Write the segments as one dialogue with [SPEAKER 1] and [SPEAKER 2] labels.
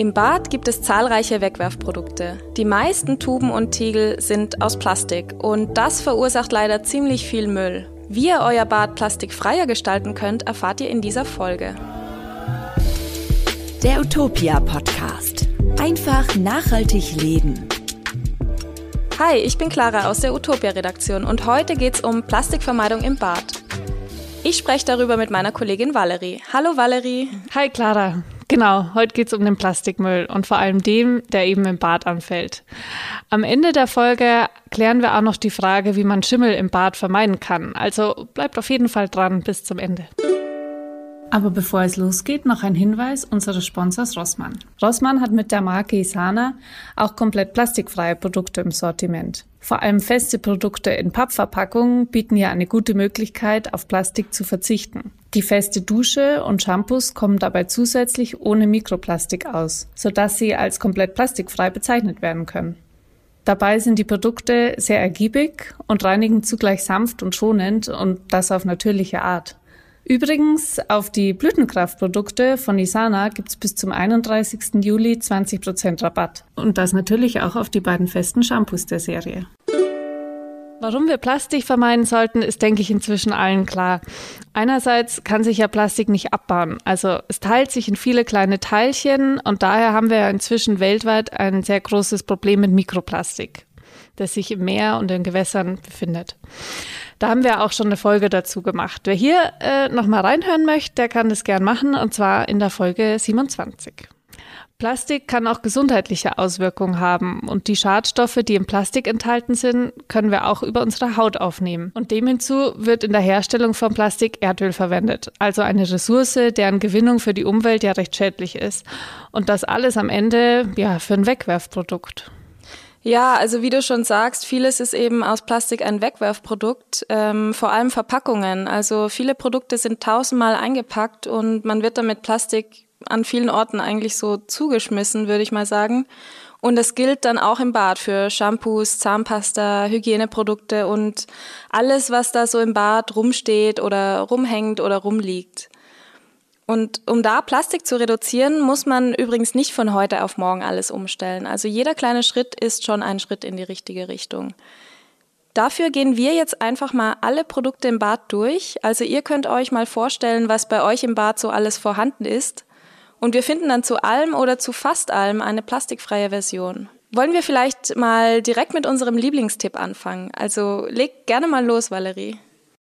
[SPEAKER 1] Im Bad gibt es zahlreiche Wegwerfprodukte. Die meisten Tuben und Tiegel sind aus Plastik und das verursacht leider ziemlich viel Müll. Wie ihr euer Bad plastikfreier gestalten könnt, erfahrt ihr in dieser Folge.
[SPEAKER 2] Der Utopia Podcast. Einfach nachhaltig leben.
[SPEAKER 1] Hi, ich bin Clara aus der Utopia Redaktion und heute geht's um Plastikvermeidung im Bad. Ich spreche darüber mit meiner Kollegin Valerie. Hallo Valerie.
[SPEAKER 3] Hi Clara. Genau, heute geht es um den Plastikmüll und vor allem dem, der eben im Bad anfällt. Am Ende der Folge klären wir auch noch die Frage, wie man Schimmel im Bad vermeiden kann. Also bleibt auf jeden Fall dran bis zum Ende. Aber bevor es losgeht, noch ein Hinweis unseres Sponsors Rossmann. Rossmann hat mit der Marke Isana auch komplett plastikfreie Produkte im Sortiment. Vor allem feste Produkte in Pappverpackungen bieten ja eine gute Möglichkeit, auf Plastik zu verzichten. Die feste Dusche und Shampoos kommen dabei zusätzlich ohne Mikroplastik aus, sodass sie als komplett plastikfrei bezeichnet werden können. Dabei sind die Produkte sehr ergiebig und reinigen zugleich sanft und schonend und das auf natürliche Art. Übrigens, auf die Blütenkraftprodukte von Isana gibt's bis zum 31. Juli 20% Rabatt. Und das natürlich auch auf die beiden festen Shampoos der Serie. Warum wir Plastik vermeiden sollten, ist, denke ich, inzwischen allen klar. Einerseits kann sich ja Plastik nicht abbauen. Also es teilt sich in viele kleine Teilchen und daher haben wir ja inzwischen weltweit ein sehr großes Problem mit Mikroplastik, das sich im Meer und in Gewässern befindet. Da haben wir auch schon eine Folge dazu gemacht. Wer hier äh, nochmal reinhören möchte, der kann das gern machen und zwar in der Folge 27. Plastik kann auch gesundheitliche Auswirkungen haben und die Schadstoffe, die im Plastik enthalten sind, können wir auch über unsere Haut aufnehmen. Und dem hinzu wird in der Herstellung von Plastik Erdöl verwendet, also eine Ressource, deren Gewinnung für die Umwelt ja recht schädlich ist. Und das alles am Ende ja für ein Wegwerfprodukt.
[SPEAKER 1] Ja, also wie du schon sagst, vieles ist eben aus Plastik ein Wegwerfprodukt, ähm, vor allem Verpackungen. Also viele Produkte sind tausendmal eingepackt und man wird damit Plastik an vielen Orten eigentlich so zugeschmissen, würde ich mal sagen. Und das gilt dann auch im Bad für Shampoos, Zahnpasta, Hygieneprodukte und alles, was da so im Bad rumsteht oder rumhängt oder rumliegt. Und um da Plastik zu reduzieren, muss man übrigens nicht von heute auf morgen alles umstellen. Also jeder kleine Schritt ist schon ein Schritt in die richtige Richtung. Dafür gehen wir jetzt einfach mal alle Produkte im Bad durch. Also ihr könnt euch mal vorstellen, was bei euch im Bad so alles vorhanden ist. Und wir finden dann zu allem oder zu fast allem eine plastikfreie Version. Wollen wir vielleicht mal direkt mit unserem Lieblingstipp anfangen? Also leg gerne mal los, Valerie.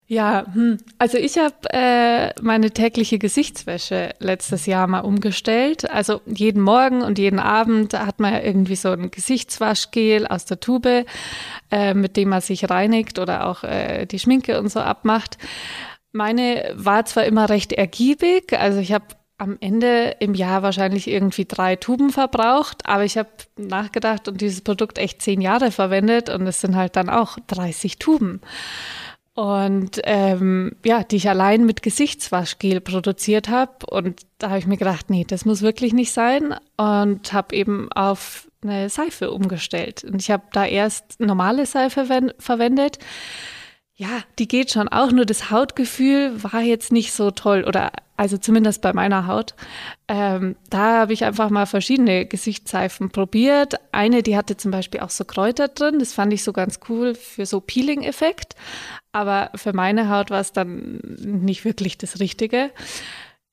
[SPEAKER 3] Ja, hm. also ich habe äh, meine tägliche Gesichtswäsche letztes Jahr mal umgestellt. Also jeden Morgen und jeden Abend hat man ja irgendwie so ein Gesichtswaschgel aus der Tube, äh, mit dem man sich reinigt oder auch äh, die Schminke und so abmacht. Meine war zwar immer recht ergiebig, also ich habe am Ende im Jahr wahrscheinlich irgendwie drei Tuben verbraucht, aber ich habe nachgedacht und dieses Produkt echt zehn Jahre verwendet und es sind halt dann auch 30 Tuben. Und ähm, ja, die ich allein mit Gesichtswaschgel produziert habe. Und da habe ich mir gedacht, nee, das muss wirklich nicht sein. Und habe eben auf eine Seife umgestellt. Und ich habe da erst normale Seife verwendet ja, die geht schon auch, nur das Hautgefühl war jetzt nicht so toll oder also zumindest bei meiner Haut. Ähm, da habe ich einfach mal verschiedene Gesichtsseifen probiert. Eine, die hatte zum Beispiel auch so Kräuter drin, das fand ich so ganz cool für so Peeling-Effekt, aber für meine Haut war es dann nicht wirklich das Richtige.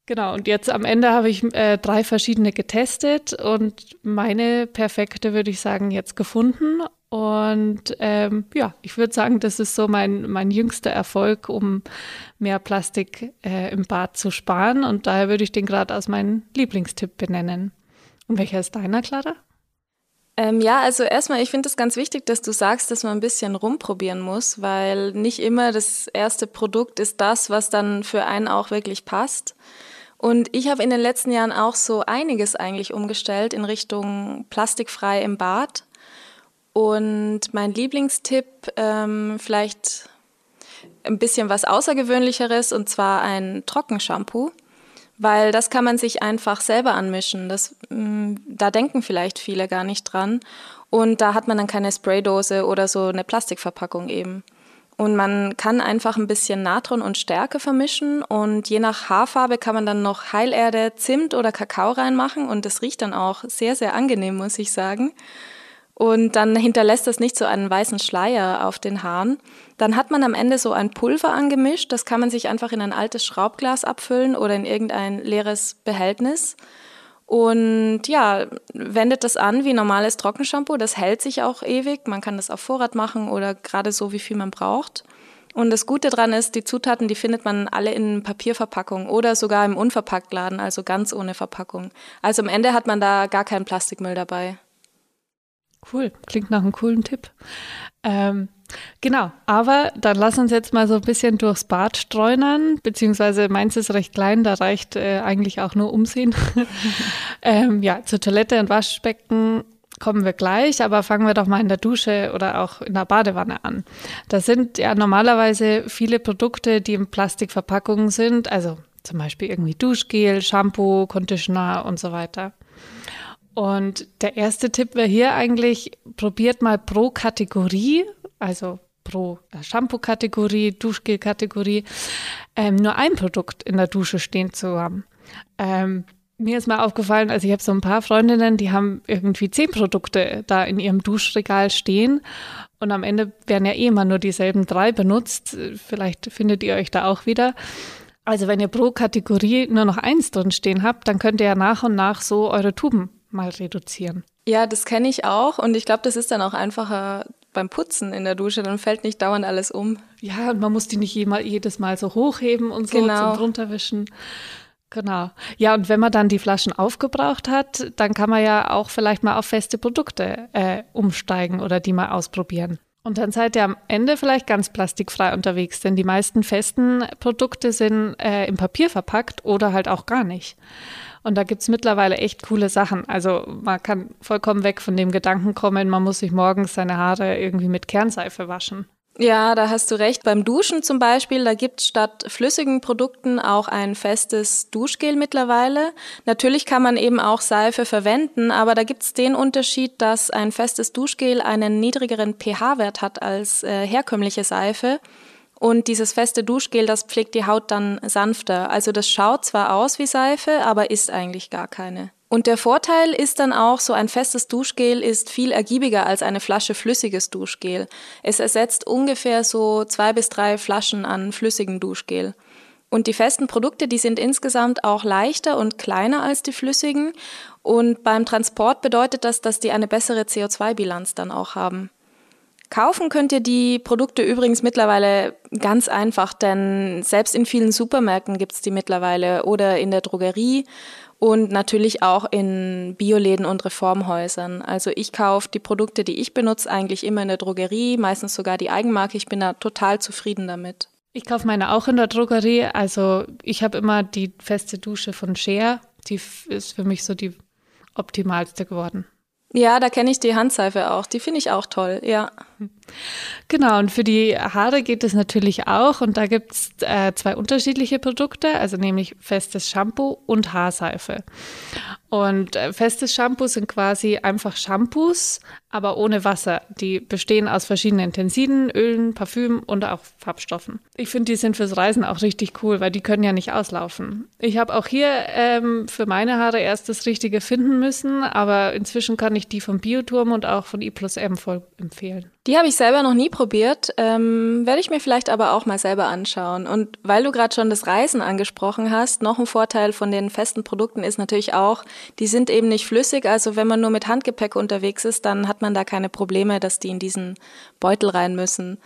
[SPEAKER 3] Genau, und jetzt am Ende habe ich äh, drei verschiedene getestet und meine perfekte würde ich sagen jetzt gefunden. Und ähm, ja, ich würde sagen, das ist so mein, mein jüngster Erfolg, um mehr Plastik äh, im Bad zu sparen. Und daher würde ich den gerade als meinen Lieblingstipp benennen. Und welcher ist deiner, Clara?
[SPEAKER 1] Ähm, ja, also erstmal, ich finde es ganz wichtig, dass du sagst, dass man ein bisschen rumprobieren muss, weil nicht immer das erste Produkt ist das, was dann für einen auch wirklich passt. Und ich habe in den letzten Jahren auch so einiges eigentlich umgestellt in Richtung plastikfrei im Bad. Und mein Lieblingstipp, ähm, vielleicht ein bisschen was Außergewöhnlicheres, und zwar ein Trockenshampoo, weil das kann man sich einfach selber anmischen. Das, mh, mm, da denken vielleicht viele gar nicht dran. Und da hat man dann keine Spraydose oder so eine Plastikverpackung eben. Und man kann einfach ein bisschen Natron und Stärke vermischen und je nach Haarfarbe kann man dann noch Heilerde, Zimt oder Kakao reinmachen und das riecht dann auch sehr, sehr angenehm, muss ich sagen. Und dann hinterlässt das nicht so einen weißen Schleier auf den Haaren. Dann hat man am Ende so ein Pulver angemischt. Das kann man sich einfach in ein altes Schraubglas abfüllen oder in irgendein leeres Behältnis. Und ja, wendet das an wie normales Trockenshampoo. Das hält sich auch ewig. Man kann das auf Vorrat machen oder gerade so, wie viel man braucht. Und das Gute daran ist, die Zutaten, die findet man alle in Papierverpackung oder sogar im Unverpacktladen, also ganz ohne Verpackung. Also am Ende hat man da gar keinen Plastikmüll dabei.
[SPEAKER 3] Cool, klingt nach einem coolen Tipp. Ähm, genau, aber dann lass uns jetzt mal so ein bisschen durchs Bad streunern, beziehungsweise meins ist recht klein, da reicht äh, eigentlich auch nur Umsehen. ähm, ja, zur Toilette und Waschbecken kommen wir gleich, aber fangen wir doch mal in der Dusche oder auch in der Badewanne an. Da sind ja normalerweise viele Produkte, die in Plastikverpackungen sind, also zum Beispiel irgendwie Duschgel, Shampoo, Conditioner und so weiter. Und der erste Tipp wäre hier eigentlich, probiert mal pro Kategorie, also pro Shampoo-Kategorie, Duschgel-Kategorie, ähm, nur ein Produkt in der Dusche stehen zu haben. Ähm, mir ist mal aufgefallen, also ich habe so ein paar Freundinnen, die haben irgendwie zehn Produkte da in ihrem Duschregal stehen und am Ende werden ja eh immer nur dieselben drei benutzt. Vielleicht findet ihr euch da auch wieder. Also wenn ihr pro Kategorie nur noch eins drin stehen habt, dann könnt ihr ja nach und nach so eure Tuben mal reduzieren.
[SPEAKER 1] Ja, das kenne ich auch und ich glaube, das ist dann auch einfacher beim Putzen in der Dusche, dann fällt nicht dauernd alles um.
[SPEAKER 3] Ja, und man muss die nicht jedes Mal so hochheben und so genau. zum drunterwischen. Genau. Ja, und wenn man dann die Flaschen aufgebraucht hat, dann kann man ja auch vielleicht mal auf feste Produkte äh, umsteigen oder die mal ausprobieren. Und dann seid ihr am Ende vielleicht ganz plastikfrei unterwegs, denn die meisten festen Produkte sind äh, im Papier verpackt oder halt auch gar nicht. Und da gibt es mittlerweile echt coole Sachen. Also man kann vollkommen weg von dem Gedanken kommen, man muss sich morgens seine Haare irgendwie mit Kernseife waschen.
[SPEAKER 1] Ja, da hast du recht. Beim Duschen zum Beispiel, da gibt statt flüssigen Produkten auch ein festes Duschgel mittlerweile. Natürlich kann man eben auch Seife verwenden, aber da gibt es den Unterschied, dass ein festes Duschgel einen niedrigeren pH-Wert hat als äh, herkömmliche Seife. Und dieses feste Duschgel, das pflegt die Haut dann sanfter. Also das schaut zwar aus wie Seife, aber ist eigentlich gar keine. Und der Vorteil ist dann auch, so ein festes Duschgel ist viel ergiebiger als eine Flasche flüssiges Duschgel. Es ersetzt ungefähr so zwei bis drei Flaschen an flüssigem Duschgel. Und die festen Produkte, die sind insgesamt auch leichter und kleiner als die flüssigen. Und beim Transport bedeutet das, dass die eine bessere CO2-Bilanz dann auch haben. Kaufen könnt ihr die Produkte übrigens mittlerweile ganz einfach, denn selbst in vielen Supermärkten gibt's die mittlerweile oder in der Drogerie und natürlich auch in Bioläden und Reformhäusern. Also ich kaufe die Produkte, die ich benutze, eigentlich immer in der Drogerie, meistens sogar die Eigenmarke. Ich bin da total zufrieden damit.
[SPEAKER 3] Ich kaufe meine auch in der Drogerie. Also ich habe immer die feste Dusche von Share. Die ist für mich so die optimalste geworden.
[SPEAKER 1] Ja, da kenne ich die Handseife auch. Die finde ich auch toll, ja.
[SPEAKER 3] Genau, und für die Haare geht es natürlich auch. Und da gibt es äh, zwei unterschiedliche Produkte, also nämlich festes Shampoo und Haarseife. Und äh, festes Shampoo sind quasi einfach Shampoos, aber ohne Wasser. Die bestehen aus verschiedenen Tensiden, Ölen, Parfüm und auch Farbstoffen. Ich finde, die sind fürs Reisen auch richtig cool, weil die können ja nicht auslaufen. Ich habe auch hier ähm, für meine Haare erst das Richtige finden müssen, aber inzwischen kann ich die vom Bioturm und auch von I plus M voll empfehlen.
[SPEAKER 1] Die habe ich selber noch nie probiert, ähm, werde ich mir vielleicht aber auch mal selber anschauen. Und weil du gerade schon das Reisen angesprochen hast, noch ein Vorteil von den festen Produkten ist natürlich auch, die sind eben nicht flüssig. Also wenn man nur mit Handgepäck unterwegs ist, dann hat man da keine Probleme, dass die in diesen Beutel rein müssen.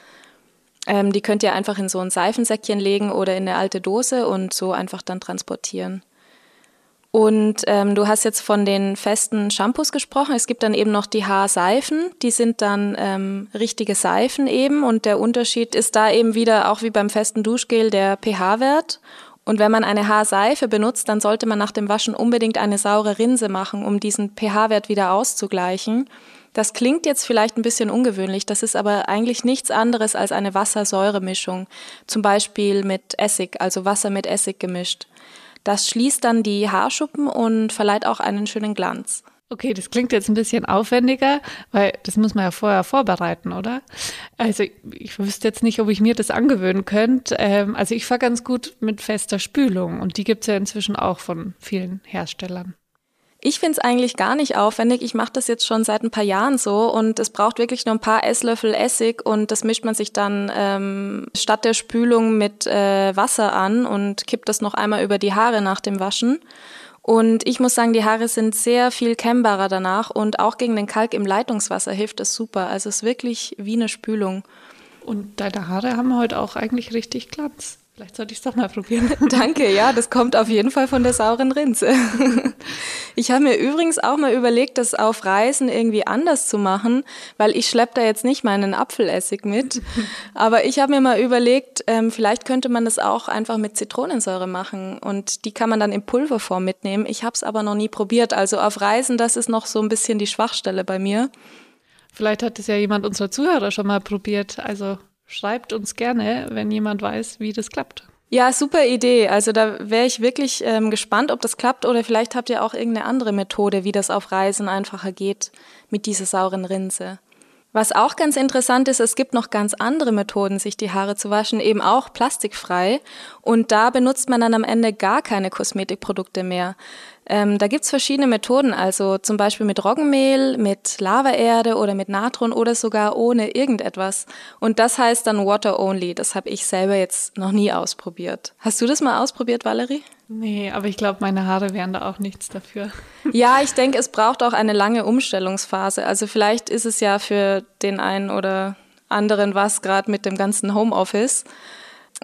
[SPEAKER 1] Ähm, die könnt ihr einfach in so ein Seifensäckchen legen oder in eine alte Dose und so einfach dann transportieren. Und ähm, du hast jetzt von den festen Shampoos gesprochen. Es gibt dann eben noch die Haarseifen. Die sind dann ähm, richtige Seifen eben. Und der Unterschied ist da eben wieder auch wie beim festen Duschgel der pH-Wert. Und wenn man eine Haarseife benutzt, dann sollte man nach dem Waschen unbedingt eine saure Rinse machen, um diesen pH-Wert wieder auszugleichen. Das klingt jetzt vielleicht ein bisschen ungewöhnlich, das ist aber eigentlich nichts anderes als eine Wasser-Säure-Mischung, zum Beispiel mit Essig, also Wasser mit Essig gemischt. Das schließt dann die Haarschuppen und verleiht auch einen schönen Glanz.
[SPEAKER 3] Okay, das klingt jetzt ein bisschen aufwendiger, weil das muss man ja vorher vorbereiten, oder? Also ich wüsste jetzt nicht, ob ich mir das angewöhnen könnte. Ähm, also ich fahre ganz gut mit fester Spülung und die gibt es ja inzwischen auch von vielen Herstellern.
[SPEAKER 1] Ich finde es eigentlich gar nicht aufwendig. Ich mache das jetzt schon seit ein paar Jahren so und es braucht wirklich nur ein paar Esslöffel Essig und das mischt man sich dann ähm, statt der Spülung mit äh, Wasser an und kippt das noch einmal über die Haare nach dem Waschen. Und ich muss sagen, die Haare sind sehr viel kennbarer danach und auch gegen den Kalk im Leitungswasser hilft das super. Also es ist wirklich wie eine Spülung.
[SPEAKER 3] Und deine Haare haben heute auch eigentlich richtig Glanz. Vielleicht sollte ich es doch mal probieren.
[SPEAKER 1] Danke, ja, das kommt auf jeden Fall von der sauren Rinse. Ich habe mir übrigens auch mal überlegt, das auf Reisen irgendwie anders zu machen, weil ich schleppe da jetzt nicht meinen Apfelessig mit. Aber ich habe mir mal überlegt, ähm, vielleicht könnte man das auch einfach mit Zitronensäure machen und die kann man dann in Pulverform mitnehmen. Ich habe es aber noch nie probiert. Also auf Reisen, das ist noch so ein bisschen die Schwachstelle bei mir.
[SPEAKER 3] Vielleicht hat es ja jemand unserer Zuhörer schon mal probiert. Also schreibt uns gerne, wenn jemand weiß, wie das klappt.
[SPEAKER 1] Ja, super Idee. Also da wäre ich wirklich ähm, gespannt, ob das klappt oder vielleicht habt ihr auch irgendeine andere Methode, wie das auf Reisen einfacher geht mit dieser sauren Rinse. Was auch ganz interessant ist, es gibt noch ganz andere Methoden, sich die Haare zu waschen, eben auch plastikfrei. Und da benutzt man dann am Ende gar keine Kosmetikprodukte mehr. Ähm, da gibt's verschiedene Methoden, also zum Beispiel mit Roggenmehl, mit Lavaerde oder mit Natron oder sogar ohne irgendetwas. Und das heißt dann Water Only. Das habe ich selber jetzt noch nie ausprobiert. Hast du das mal ausprobiert, Valerie?
[SPEAKER 3] Nee, aber ich glaube, meine Haare wären da auch nichts dafür.
[SPEAKER 1] Ja, ich denke, es braucht auch eine lange Umstellungsphase. Also vielleicht ist es ja für den einen oder anderen was, gerade mit dem ganzen Homeoffice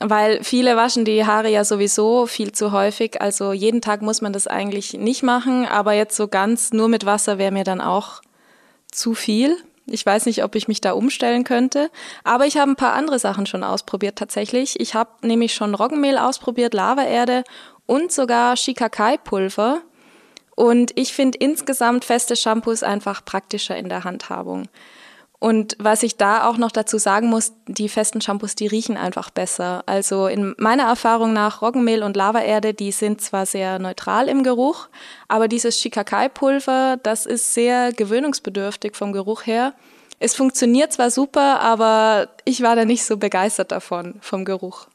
[SPEAKER 1] weil viele waschen die Haare ja sowieso viel zu häufig. Also jeden Tag muss man das eigentlich nicht machen, aber jetzt so ganz nur mit Wasser wäre mir dann auch zu viel. Ich weiß nicht, ob ich mich da umstellen könnte, aber ich habe ein paar andere Sachen schon ausprobiert tatsächlich. Ich habe nämlich schon Roggenmehl ausprobiert, Lavaerde und sogar Shikakai-Pulver. Und ich finde insgesamt feste Shampoos einfach praktischer in der Handhabung. Und was ich da auch noch dazu sagen muss, die festen Shampoos, die riechen einfach besser. Also in meiner Erfahrung nach Roggenmehl und Lavaerde, die sind zwar sehr neutral im Geruch, aber dieses Shikakai-Pulver, das ist sehr gewöhnungsbedürftig vom Geruch her. Es funktioniert zwar super, aber ich war da nicht so begeistert davon, vom Geruch.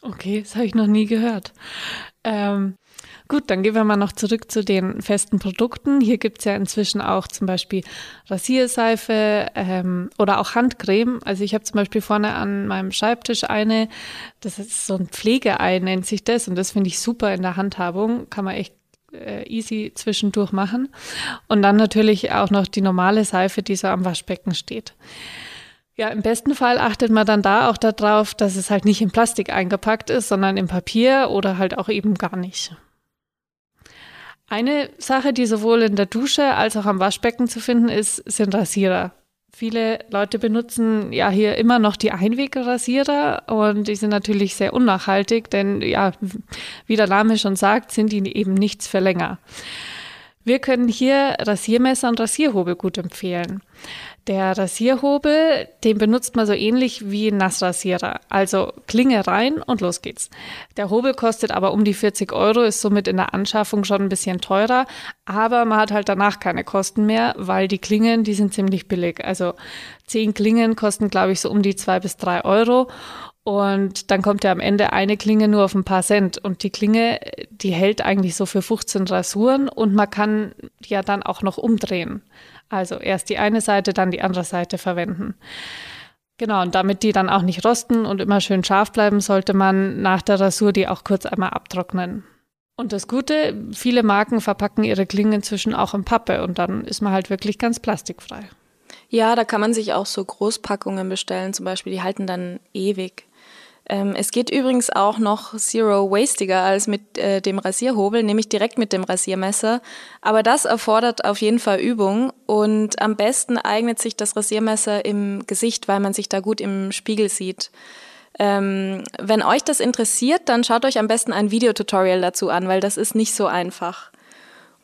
[SPEAKER 3] Okay, das habe ich noch nie gehört. Ähm, Gut, dann gehen wir mal noch zurück zu den festen Produkten. Hier gibt's ja inzwischen auch zum Beispiel Rasierseife ähm, oder auch Handcreme. Also ich habe zum Beispiel vorne an meinem Schreibtisch eine, das ist so ein Pflegeei, nennt sich das. Und das finde ich super in der Handhabung. Kann man echt äh, easy zwischendurch machen. Und dann natürlich auch noch die normale Seife, die so am Waschbecken steht. Ja, im besten Fall achtet man dann da auch darauf, dass es halt nicht in Plastik eingepackt ist, sondern in Papier oder halt auch eben gar nicht. Eine Sache, die sowohl in der Dusche als auch am Waschbecken zu finden ist, sind Rasierer. Viele Leute benutzen ja hier immer noch die Einwegrasierer und die sind natürlich sehr unnachhaltig, denn ja, wie der Name schon sagt, sind die eben nichts für länger. Wir können hier Rasiermesser und Rasierhobel gut empfehlen. Der Rasierhobel, den benutzt man so ähnlich wie ein Nassrasierer. Also Klinge rein und los geht's. Der Hobel kostet aber um die 40 Euro, ist somit in der Anschaffung schon ein bisschen teurer. Aber man hat halt danach keine Kosten mehr, weil die Klingen, die sind ziemlich billig. Also zehn Klingen kosten, glaube ich, so um die zwei bis drei Euro. Und dann kommt ja am Ende eine Klinge nur auf ein paar Cent. Und die Klinge, die hält eigentlich so für 15 Rasuren und man kann ja dann auch noch umdrehen. Also erst die eine Seite, dann die andere Seite verwenden. Genau, und damit die dann auch nicht rosten und immer schön scharf bleiben, sollte man nach der Rasur die auch kurz einmal abtrocknen. Und das Gute, viele Marken verpacken ihre Klingen inzwischen auch in Pappe und dann ist man halt wirklich ganz plastikfrei.
[SPEAKER 1] Ja, da kann man sich auch so Großpackungen bestellen, zum Beispiel, die halten dann ewig. Ähm, es geht übrigens auch noch zero wastiger als mit äh, dem Rasierhobel, nämlich direkt mit dem Rasiermesser. Aber das erfordert auf jeden Fall Übung und am besten eignet sich das Rasiermesser im Gesicht, weil man sich da gut im Spiegel sieht. Ähm, wenn euch das interessiert, dann schaut euch am besten ein Videotutorial dazu an, weil das ist nicht so einfach.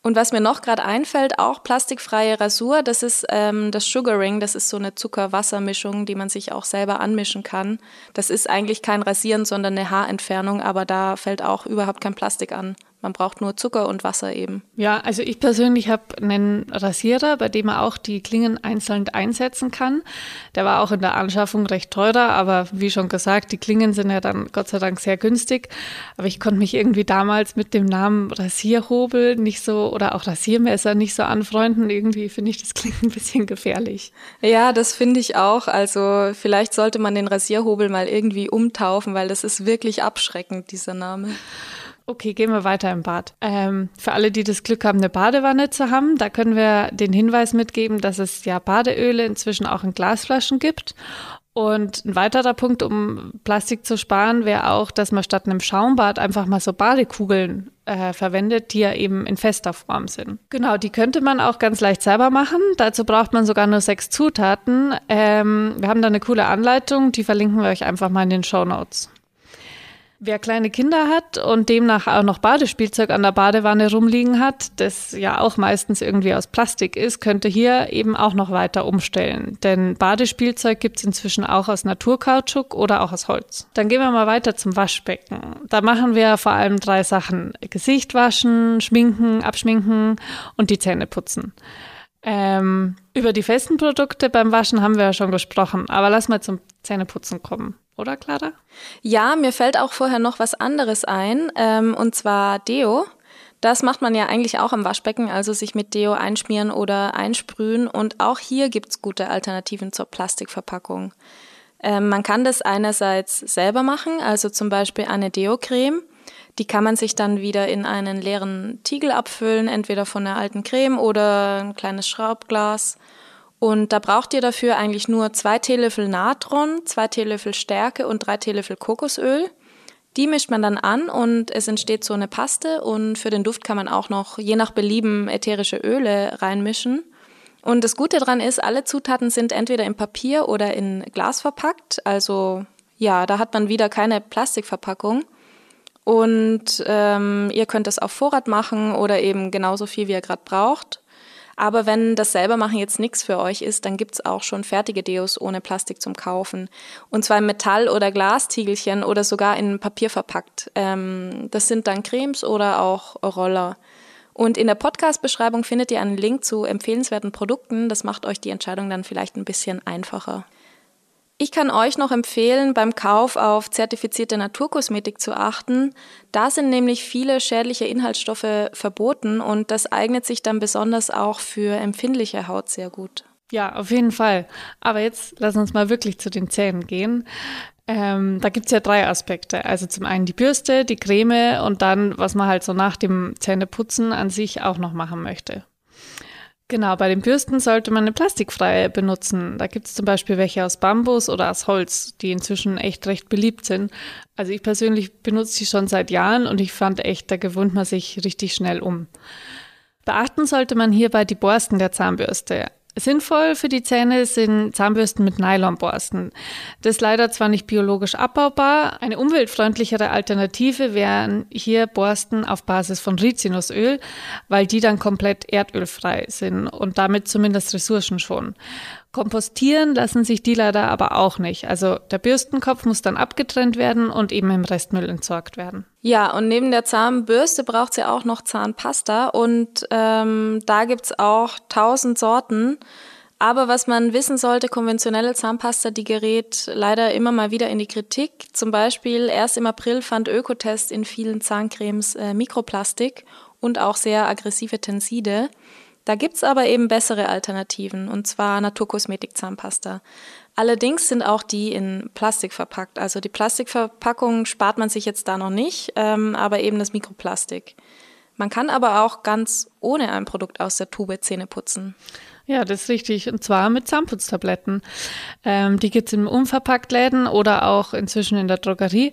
[SPEAKER 1] Und was mir noch gerade einfällt, auch plastikfreie Rasur, das ist ähm, das Sugaring, das ist so eine Zucker-Wasser-Mischung, die man sich auch selber anmischen kann. Das ist eigentlich kein Rasieren, sondern eine Haarentfernung, aber da fällt auch überhaupt kein Plastik an. Man braucht nur Zucker und Wasser eben.
[SPEAKER 3] Ja, also ich persönlich habe einen Rasierer, bei dem man auch die Klingen einzeln einsetzen kann. Der war auch in der Anschaffung recht teurer, aber wie schon gesagt, die Klingen sind ja dann Gott sei Dank sehr günstig. Aber ich konnte mich irgendwie damals mit dem Namen Rasierhobel nicht so oder auch Rasiermesser nicht so anfreunden. Irgendwie finde ich, das klingt ein bisschen gefährlich.
[SPEAKER 1] Ja, das finde ich auch. Also vielleicht sollte man den Rasierhobel mal irgendwie umtaufen, weil das ist wirklich abschreckend, dieser Name.
[SPEAKER 3] Okay, gehen wir weiter im Bad. Ähm, für alle, die das Glück haben, eine Badewanne zu haben, da können wir den Hinweis mitgeben, dass es ja Badeöle inzwischen auch in Glasflaschen gibt. Und ein weiterer Punkt, um Plastik zu sparen, wäre auch, dass man statt einem Schaumbad einfach mal so Badekugeln äh, verwendet, die ja eben in fester Form sind. Genau, die könnte man auch ganz leicht selber machen. Dazu braucht man sogar nur sechs Zutaten. Ähm, wir haben da eine coole Anleitung, die verlinken wir euch einfach mal in den Show Notes. Wer kleine Kinder hat und demnach auch noch Badespielzeug an der Badewanne rumliegen hat, das ja auch meistens irgendwie aus Plastik ist, könnte hier eben auch noch weiter umstellen. Denn Badespielzeug gibt es inzwischen auch aus Naturkautschuk oder auch aus Holz. Dann gehen wir mal weiter zum Waschbecken. Da machen wir vor allem drei Sachen. Gesicht waschen, schminken, abschminken und die Zähne putzen. Ähm, über die festen Produkte beim Waschen haben wir ja schon gesprochen, aber lass mal zum Zähneputzen kommen oder Clara?
[SPEAKER 1] Ja, mir fällt auch vorher noch was anderes ein, ähm, und zwar Deo. Das macht man ja eigentlich auch am Waschbecken, also sich mit Deo einschmieren oder einsprühen. Und auch hier gibt's gute Alternativen zur Plastikverpackung. Ähm, man kann das einerseits selber machen, also zum Beispiel eine Deo-Creme. Die kann man sich dann wieder in einen leeren Tiegel abfüllen, entweder von einer alten Creme oder ein kleines Schraubglas. Und da braucht ihr dafür eigentlich nur zwei Teelöffel Natron, zwei Teelöffel Stärke und drei Teelöffel Kokosöl. Die mischt man dann an und es entsteht so eine Paste und für den Duft kann man auch noch je nach Belieben ätherische Öle reinmischen. Und das Gute daran ist, alle Zutaten sind entweder in Papier oder in Glas verpackt. Also ja, da hat man wieder keine Plastikverpackung. Und ähm, ihr könnt es auf Vorrat machen oder eben genauso viel, wie ihr gerade braucht. Aber wenn das selber machen jetzt nichts für euch ist, dann gibt's auch schon fertige Deos ohne Plastik zum Kaufen. Und zwar in Metall- oder Glastiegelchen oder sogar in Papier verpackt. Ähm, das sind dann Cremes oder auch Roller. Und in der Podcast-Beschreibung findet ihr einen Link zu empfehlenswerten Produkten. Das macht euch die Entscheidung dann vielleicht ein bisschen einfacher. Ich kann euch noch empfehlen, beim Kauf auf zertifizierte Naturkosmetik zu achten. Da sind nämlich viele schädliche Inhaltsstoffe verboten und das eignet sich dann besonders auch für empfindliche Haut sehr gut.
[SPEAKER 3] Ja, auf jeden Fall. Aber jetzt lass uns mal wirklich zu den Zähnen gehen. Ähm, da gibt's ja drei Aspekte. Also zum einen die Bürste, die Creme und dann, was man halt so nach dem Zähneputzen an sich auch noch machen möchte. Genau, bei den Bürsten sollte man eine plastikfreie benutzen. Da gibt es zum Beispiel welche aus Bambus oder aus Holz, die inzwischen echt recht beliebt sind. Also ich persönlich benutze sie schon seit Jahren und ich fand echt, da gewöhnt man sich richtig schnell um. Beachten sollte man hierbei die Borsten der Zahnbürste. Sinnvoll für die Zähne sind Zahnbürsten mit Nylonborsten. Das ist leider zwar nicht biologisch abbaubar, eine umweltfreundlichere Alternative wären hier Borsten auf Basis von Rizinusöl, weil die dann komplett erdölfrei sind und damit zumindest Ressourcen schon. Kompostieren lassen sich die leider aber auch nicht. Also der Bürstenkopf muss dann abgetrennt werden und eben im Restmüll entsorgt werden.
[SPEAKER 1] Ja, und neben der Zahnbürste braucht sie auch noch Zahnpasta und ähm, da gibt's auch tausend Sorten. Aber was man wissen sollte, konventionelle Zahnpasta, die gerät leider immer mal wieder in die Kritik. Zum Beispiel erst im April fand Ökotest in vielen Zahncremes äh, Mikroplastik und auch sehr aggressive Tenside. Da gibt's aber eben bessere Alternativen, und zwar Naturkosmetik-Zahnpasta. Allerdings sind auch die in Plastik verpackt. Also die Plastikverpackung spart man sich jetzt da noch nicht, ähm, aber eben das Mikroplastik. Man kann aber auch ganz ohne ein Produkt aus der Tube Zähne putzen.
[SPEAKER 3] Ja, das ist richtig. Und zwar mit Zahnputztabletten. Ähm, die gibt's im Unverpacktläden oder auch inzwischen in der Drogerie.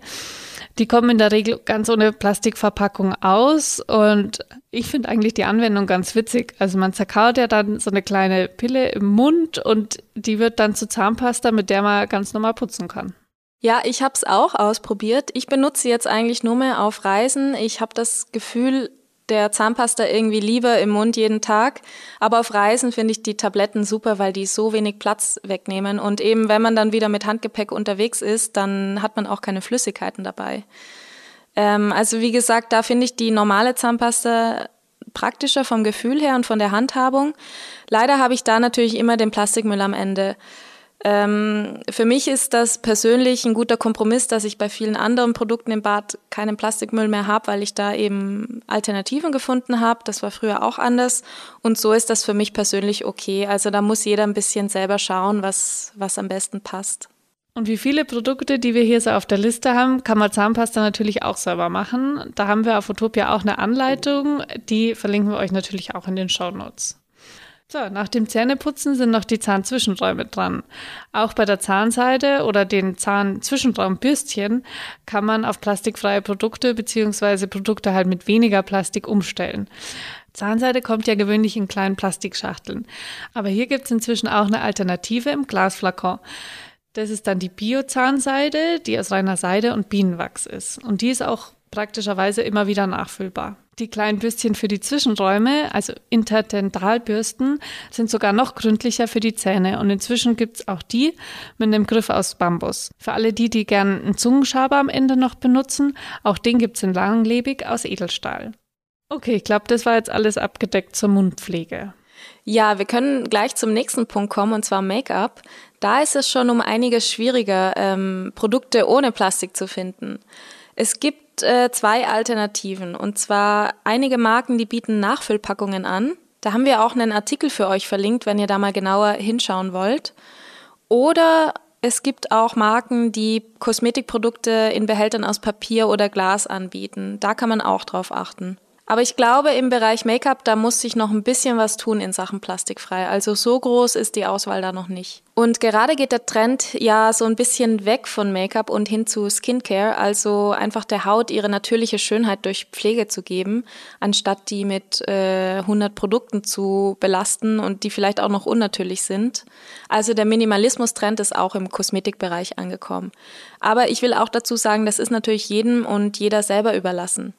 [SPEAKER 3] Die kommen in der Regel ganz ohne Plastikverpackung aus und ich finde eigentlich die Anwendung ganz witzig. Also man zerkaut ja dann so eine kleine Pille im Mund und die wird dann zu Zahnpasta, mit der man ganz normal putzen kann.
[SPEAKER 1] Ja, ich habe es auch ausprobiert. Ich benutze jetzt eigentlich nur mehr auf Reisen. Ich habe das Gefühl, der Zahnpasta irgendwie lieber im Mund jeden Tag. Aber auf Reisen finde ich die Tabletten super, weil die so wenig Platz wegnehmen. Und eben, wenn man dann wieder mit Handgepäck unterwegs ist, dann hat man auch keine Flüssigkeiten dabei. Ähm, also wie gesagt, da finde ich die normale Zahnpasta praktischer vom Gefühl her und von der Handhabung. Leider habe ich da natürlich immer den Plastikmüll am Ende. Ähm, für mich ist das persönlich ein guter Kompromiss, dass ich bei vielen anderen Produkten im Bad keinen Plastikmüll mehr habe, weil ich da eben Alternativen gefunden habe. Das war früher auch anders. Und so ist das für mich persönlich okay. Also da muss jeder ein bisschen selber schauen, was, was am besten passt.
[SPEAKER 3] Und wie viele Produkte, die wir hier so auf der Liste haben, kann man Zahnpasta natürlich auch selber machen. Da haben wir auf Utopia auch eine Anleitung, die verlinken wir euch natürlich auch in den Show Notes. So, nach dem Zähneputzen sind noch die Zahnzwischenräume dran. Auch bei der Zahnseide oder den Zahnzwischenraumbürstchen kann man auf plastikfreie Produkte bzw. Produkte halt mit weniger Plastik umstellen. Zahnseide kommt ja gewöhnlich in kleinen Plastikschachteln. Aber hier gibt es inzwischen auch eine Alternative im Glasflakon. Das ist dann die Bio-Zahnseide, die aus reiner Seide und Bienenwachs ist. Und die ist auch praktischerweise immer wieder nachfüllbar. Die kleinen Bürstchen für die Zwischenräume, also Interdentalbürsten, sind sogar noch gründlicher für die Zähne. Und inzwischen gibt es auch die mit einem Griff aus Bambus. Für alle die, die gern einen Zungenschaber am Ende noch benutzen, auch den gibt es in langlebig aus Edelstahl. Okay, ich glaube, das war jetzt alles abgedeckt zur Mundpflege.
[SPEAKER 1] Ja, wir können gleich zum nächsten Punkt kommen, und zwar Make-up. Da ist es schon um einiges schwieriger, ähm, Produkte ohne Plastik zu finden. Es gibt äh, zwei Alternativen, und zwar einige Marken, die bieten Nachfüllpackungen an. Da haben wir auch einen Artikel für euch verlinkt, wenn ihr da mal genauer hinschauen wollt. Oder es gibt auch Marken, die Kosmetikprodukte in Behältern aus Papier oder Glas anbieten. Da kann man auch drauf achten. Aber ich glaube, im Bereich Make-up, da muss sich noch ein bisschen was tun in Sachen plastikfrei. Also so groß ist die Auswahl da noch nicht. Und gerade geht der Trend ja so ein bisschen weg von Make-up und hin zu Skincare, also einfach der Haut ihre natürliche Schönheit durch Pflege zu geben, anstatt die mit äh, 100 Produkten zu belasten und die vielleicht auch noch unnatürlich sind. Also der Minimalismus-Trend ist auch im Kosmetikbereich angekommen. Aber ich will auch dazu sagen, das ist natürlich jedem und jeder selber überlassen.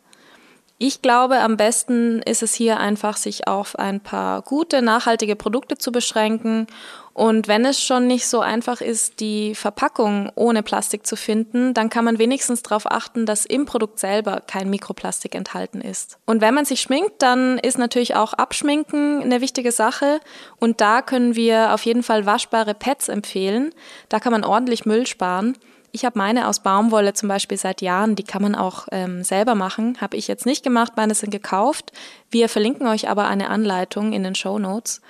[SPEAKER 1] Ich glaube, am besten ist es hier einfach, sich auf ein paar gute, nachhaltige Produkte zu beschränken. Und wenn es schon nicht so einfach ist, die Verpackung ohne Plastik zu finden, dann kann man wenigstens darauf achten, dass im Produkt selber kein Mikroplastik enthalten ist. Und wenn man sich schminkt, dann ist natürlich auch Abschminken eine wichtige Sache. Und da können wir auf jeden Fall waschbare Pads empfehlen. Da kann man ordentlich Müll sparen. Ich habe meine aus Baumwolle zum Beispiel seit Jahren, die kann man auch ähm, selber machen. Habe ich jetzt nicht gemacht, meine sind gekauft. Wir verlinken euch aber eine Anleitung in den Show Notes.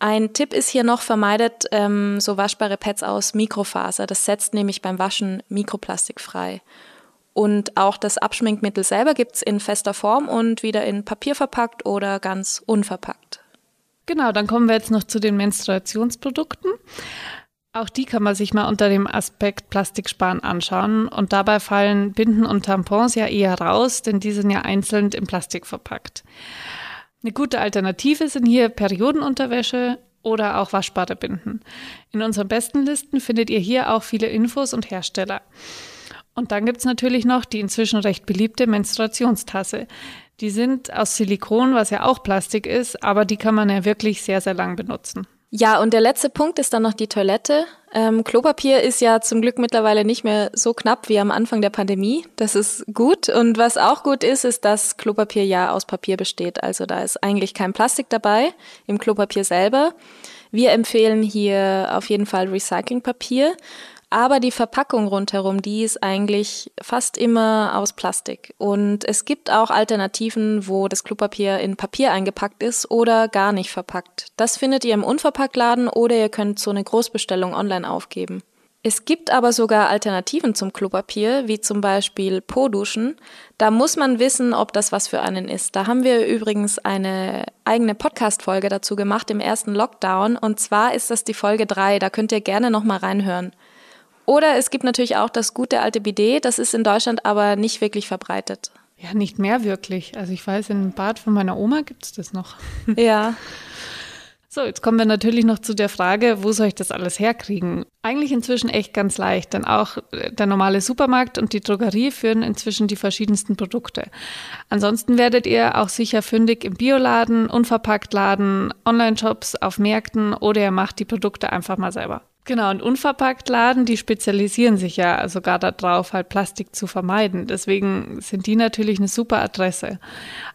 [SPEAKER 1] Ein Tipp ist hier noch, vermeidet ähm, so waschbare Pads aus Mikrofaser. Das setzt nämlich beim Waschen Mikroplastik frei. Und auch das Abschminkmittel selber gibt es in fester Form und wieder in Papier verpackt oder ganz unverpackt.
[SPEAKER 3] Genau, dann kommen wir jetzt noch zu den Menstruationsprodukten. Auch die kann man sich mal unter dem Aspekt Plastiksparen anschauen. Und dabei fallen Binden und Tampons ja eher raus, denn die sind ja einzeln in Plastik verpackt. Eine gute Alternative sind hier Periodenunterwäsche oder auch waschbare Binden. In unseren besten Listen findet ihr hier auch viele Infos und Hersteller. Und dann gibt es natürlich noch die inzwischen recht beliebte Menstruationstasse. Die sind aus Silikon, was ja auch Plastik ist, aber die kann man ja wirklich sehr, sehr lang benutzen.
[SPEAKER 1] Ja, und der letzte Punkt ist dann noch die Toilette. Ähm, Klopapier ist ja zum Glück mittlerweile nicht mehr so knapp wie am Anfang der Pandemie. Das ist gut. Und was auch gut ist, ist, dass Klopapier ja aus Papier besteht. Also da ist eigentlich kein Plastik dabei im Klopapier selber. Wir empfehlen hier auf jeden Fall Recyclingpapier. Aber die Verpackung rundherum, die ist eigentlich fast immer aus Plastik. Und es gibt auch Alternativen, wo das Klopapier in Papier eingepackt ist oder gar nicht verpackt. Das findet ihr im Unverpacktladen oder ihr könnt so eine Großbestellung online aufgeben. Es gibt aber sogar Alternativen zum Klopapier, wie zum Beispiel Po-Duschen. Da muss man wissen, ob das was für einen ist. Da haben wir übrigens eine eigene Podcast-Folge dazu gemacht im ersten Lockdown. Und zwar ist das die Folge 3. Da könnt ihr gerne nochmal reinhören. Oder es gibt natürlich auch das gute alte Bidet, das ist in Deutschland aber nicht wirklich verbreitet.
[SPEAKER 3] Ja, nicht mehr wirklich. Also ich weiß, im Bad von meiner Oma gibt es das noch.
[SPEAKER 1] Ja.
[SPEAKER 3] So, jetzt kommen wir natürlich noch zu der Frage, wo soll ich das alles herkriegen? Eigentlich inzwischen echt ganz leicht, denn auch äh, der normale Supermarkt und die Drogerie führen inzwischen die verschiedensten Produkte. Ansonsten werdet ihr auch sicher fündig im Bioladen, Unverpacktladen, Online-Shops, auf Märkten oder ihr macht die Produkte einfach mal selber. Genau, und unverpackt Laden, die spezialisieren sich ja sogar darauf, halt Plastik zu vermeiden. Deswegen sind die natürlich eine super Adresse.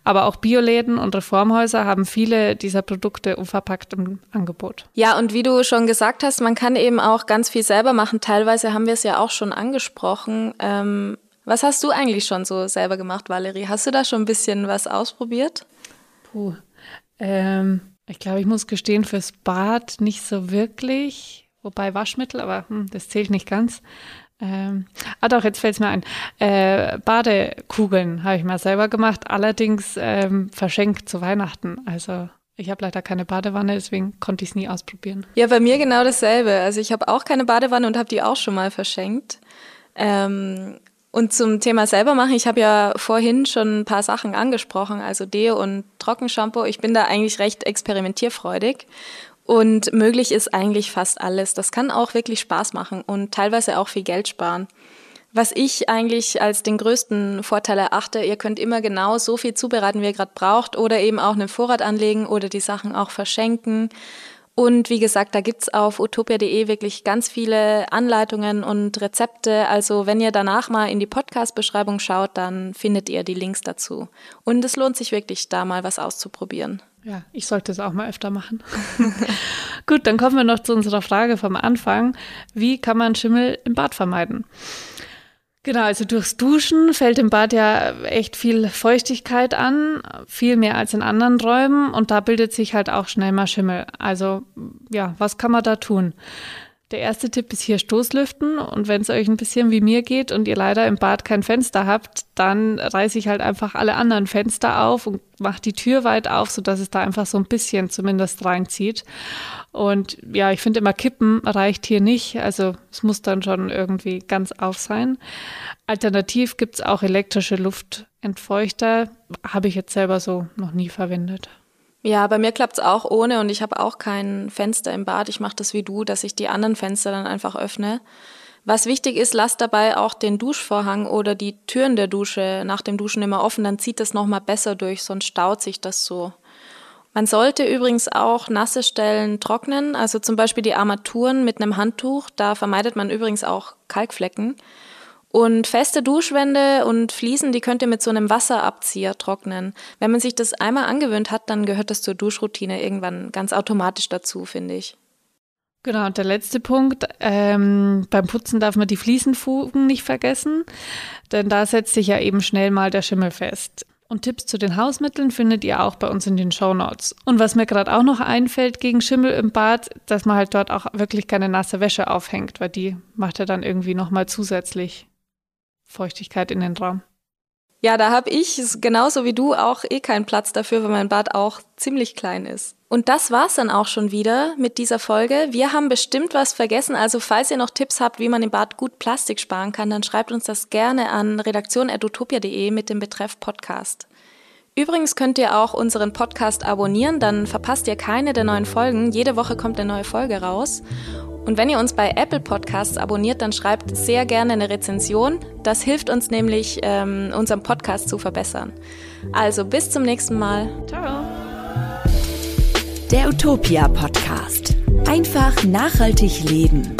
[SPEAKER 3] Aber auch Bioläden und Reformhäuser haben viele dieser Produkte unverpackt im Angebot.
[SPEAKER 1] Ja, und wie du schon gesagt hast, man kann eben auch ganz viel selber machen. Teilweise haben wir es ja auch schon angesprochen. Ähm, was hast du eigentlich schon so selber gemacht, Valerie? Hast du da schon ein bisschen was ausprobiert?
[SPEAKER 3] Puh. Ähm, ich glaube, ich muss gestehen, fürs Bad nicht so wirklich wobei Waschmittel, aber hm, das zählt nicht ganz. Ähm, ah doch, jetzt fällt es mir ein. Äh, Badekugeln habe ich mal selber gemacht, allerdings ähm, verschenkt zu Weihnachten. Also ich habe leider keine Badewanne, deswegen konnte ich es nie ausprobieren.
[SPEAKER 1] Ja, bei mir genau dasselbe. Also ich habe auch keine Badewanne und habe die auch schon mal verschenkt. Ähm, und zum Thema selber machen, ich habe ja vorhin schon ein paar Sachen angesprochen, also Deo und Trockenshampoo. Ich bin da eigentlich recht experimentierfreudig und möglich ist eigentlich fast alles. Das kann auch wirklich Spaß machen und teilweise auch viel Geld sparen. Was ich eigentlich als den größten Vorteil erachte, ihr könnt immer genau so viel zubereiten, wie ihr gerade braucht oder eben auch einen Vorrat anlegen oder die Sachen auch verschenken. Und wie gesagt, da gibt's auf utopia.de wirklich ganz viele Anleitungen und Rezepte. Also wenn ihr danach mal in die Podcast-Beschreibung schaut, dann findet ihr die Links dazu. Und es lohnt sich wirklich, da mal was auszuprobieren.
[SPEAKER 3] Ja, ich sollte es auch mal öfter machen. Gut, dann kommen wir noch zu unserer Frage vom Anfang. Wie kann man Schimmel im Bad vermeiden? Genau, also durchs Duschen fällt im Bad ja echt viel Feuchtigkeit an, viel mehr als in anderen Räumen und da bildet sich halt auch schnell mal Schimmel. Also ja, was kann man da tun? Der erste Tipp ist hier Stoßlüften. Und wenn es euch ein bisschen wie mir geht und ihr leider im Bad kein Fenster habt, dann reiße ich halt einfach alle anderen Fenster auf und mache die Tür weit auf, sodass es da einfach so ein bisschen zumindest reinzieht. Und ja, ich finde immer Kippen reicht hier nicht. Also es muss dann schon irgendwie ganz auf sein. Alternativ gibt es auch elektrische Luftentfeuchter. Habe ich jetzt selber so noch nie verwendet.
[SPEAKER 1] Ja, bei mir klappt's auch ohne und ich habe auch kein Fenster im Bad. Ich mache das wie du, dass ich die anderen Fenster dann einfach öffne. Was wichtig ist, lasst dabei auch den Duschvorhang oder die Türen der Dusche nach dem Duschen immer offen, dann zieht das nochmal besser durch, sonst staut sich das so. Man sollte übrigens auch nasse Stellen trocknen, also zum Beispiel die Armaturen mit einem Handtuch, da vermeidet man übrigens auch Kalkflecken. Und feste Duschwände und Fliesen, die könnt ihr mit so einem Wasserabzieher trocknen. Wenn man sich das einmal angewöhnt hat, dann gehört das zur Duschroutine irgendwann ganz automatisch dazu, finde ich.
[SPEAKER 3] Genau, und der letzte Punkt, ähm, beim Putzen darf man die Fliesenfugen nicht vergessen, denn da setzt sich ja eben schnell mal der Schimmel fest. Und Tipps zu den Hausmitteln findet ihr auch bei uns in den Show Notes. Und was mir gerade auch noch einfällt gegen Schimmel im Bad, dass man halt dort auch wirklich keine nasse Wäsche aufhängt, weil die macht er dann irgendwie nochmal zusätzlich Feuchtigkeit in den Raum.
[SPEAKER 1] Ja, da habe ich genauso wie du auch eh keinen Platz dafür, weil mein Bad auch ziemlich klein ist. Und das war's dann auch schon wieder mit dieser Folge. Wir haben bestimmt was vergessen, also falls ihr noch Tipps habt, wie man im Bad gut Plastik sparen kann, dann schreibt uns das gerne an redaktion.utopia.de mit dem Betreff Podcast. Übrigens könnt ihr auch unseren Podcast abonnieren, dann verpasst ihr keine der neuen Folgen. Jede Woche kommt eine neue Folge raus. Und wenn ihr uns bei Apple Podcasts abonniert, dann schreibt sehr gerne eine Rezension. Das hilft uns nämlich, ähm, unseren Podcast zu verbessern. Also bis zum nächsten Mal.
[SPEAKER 3] Ciao.
[SPEAKER 2] Der Utopia Podcast. Einfach nachhaltig leben.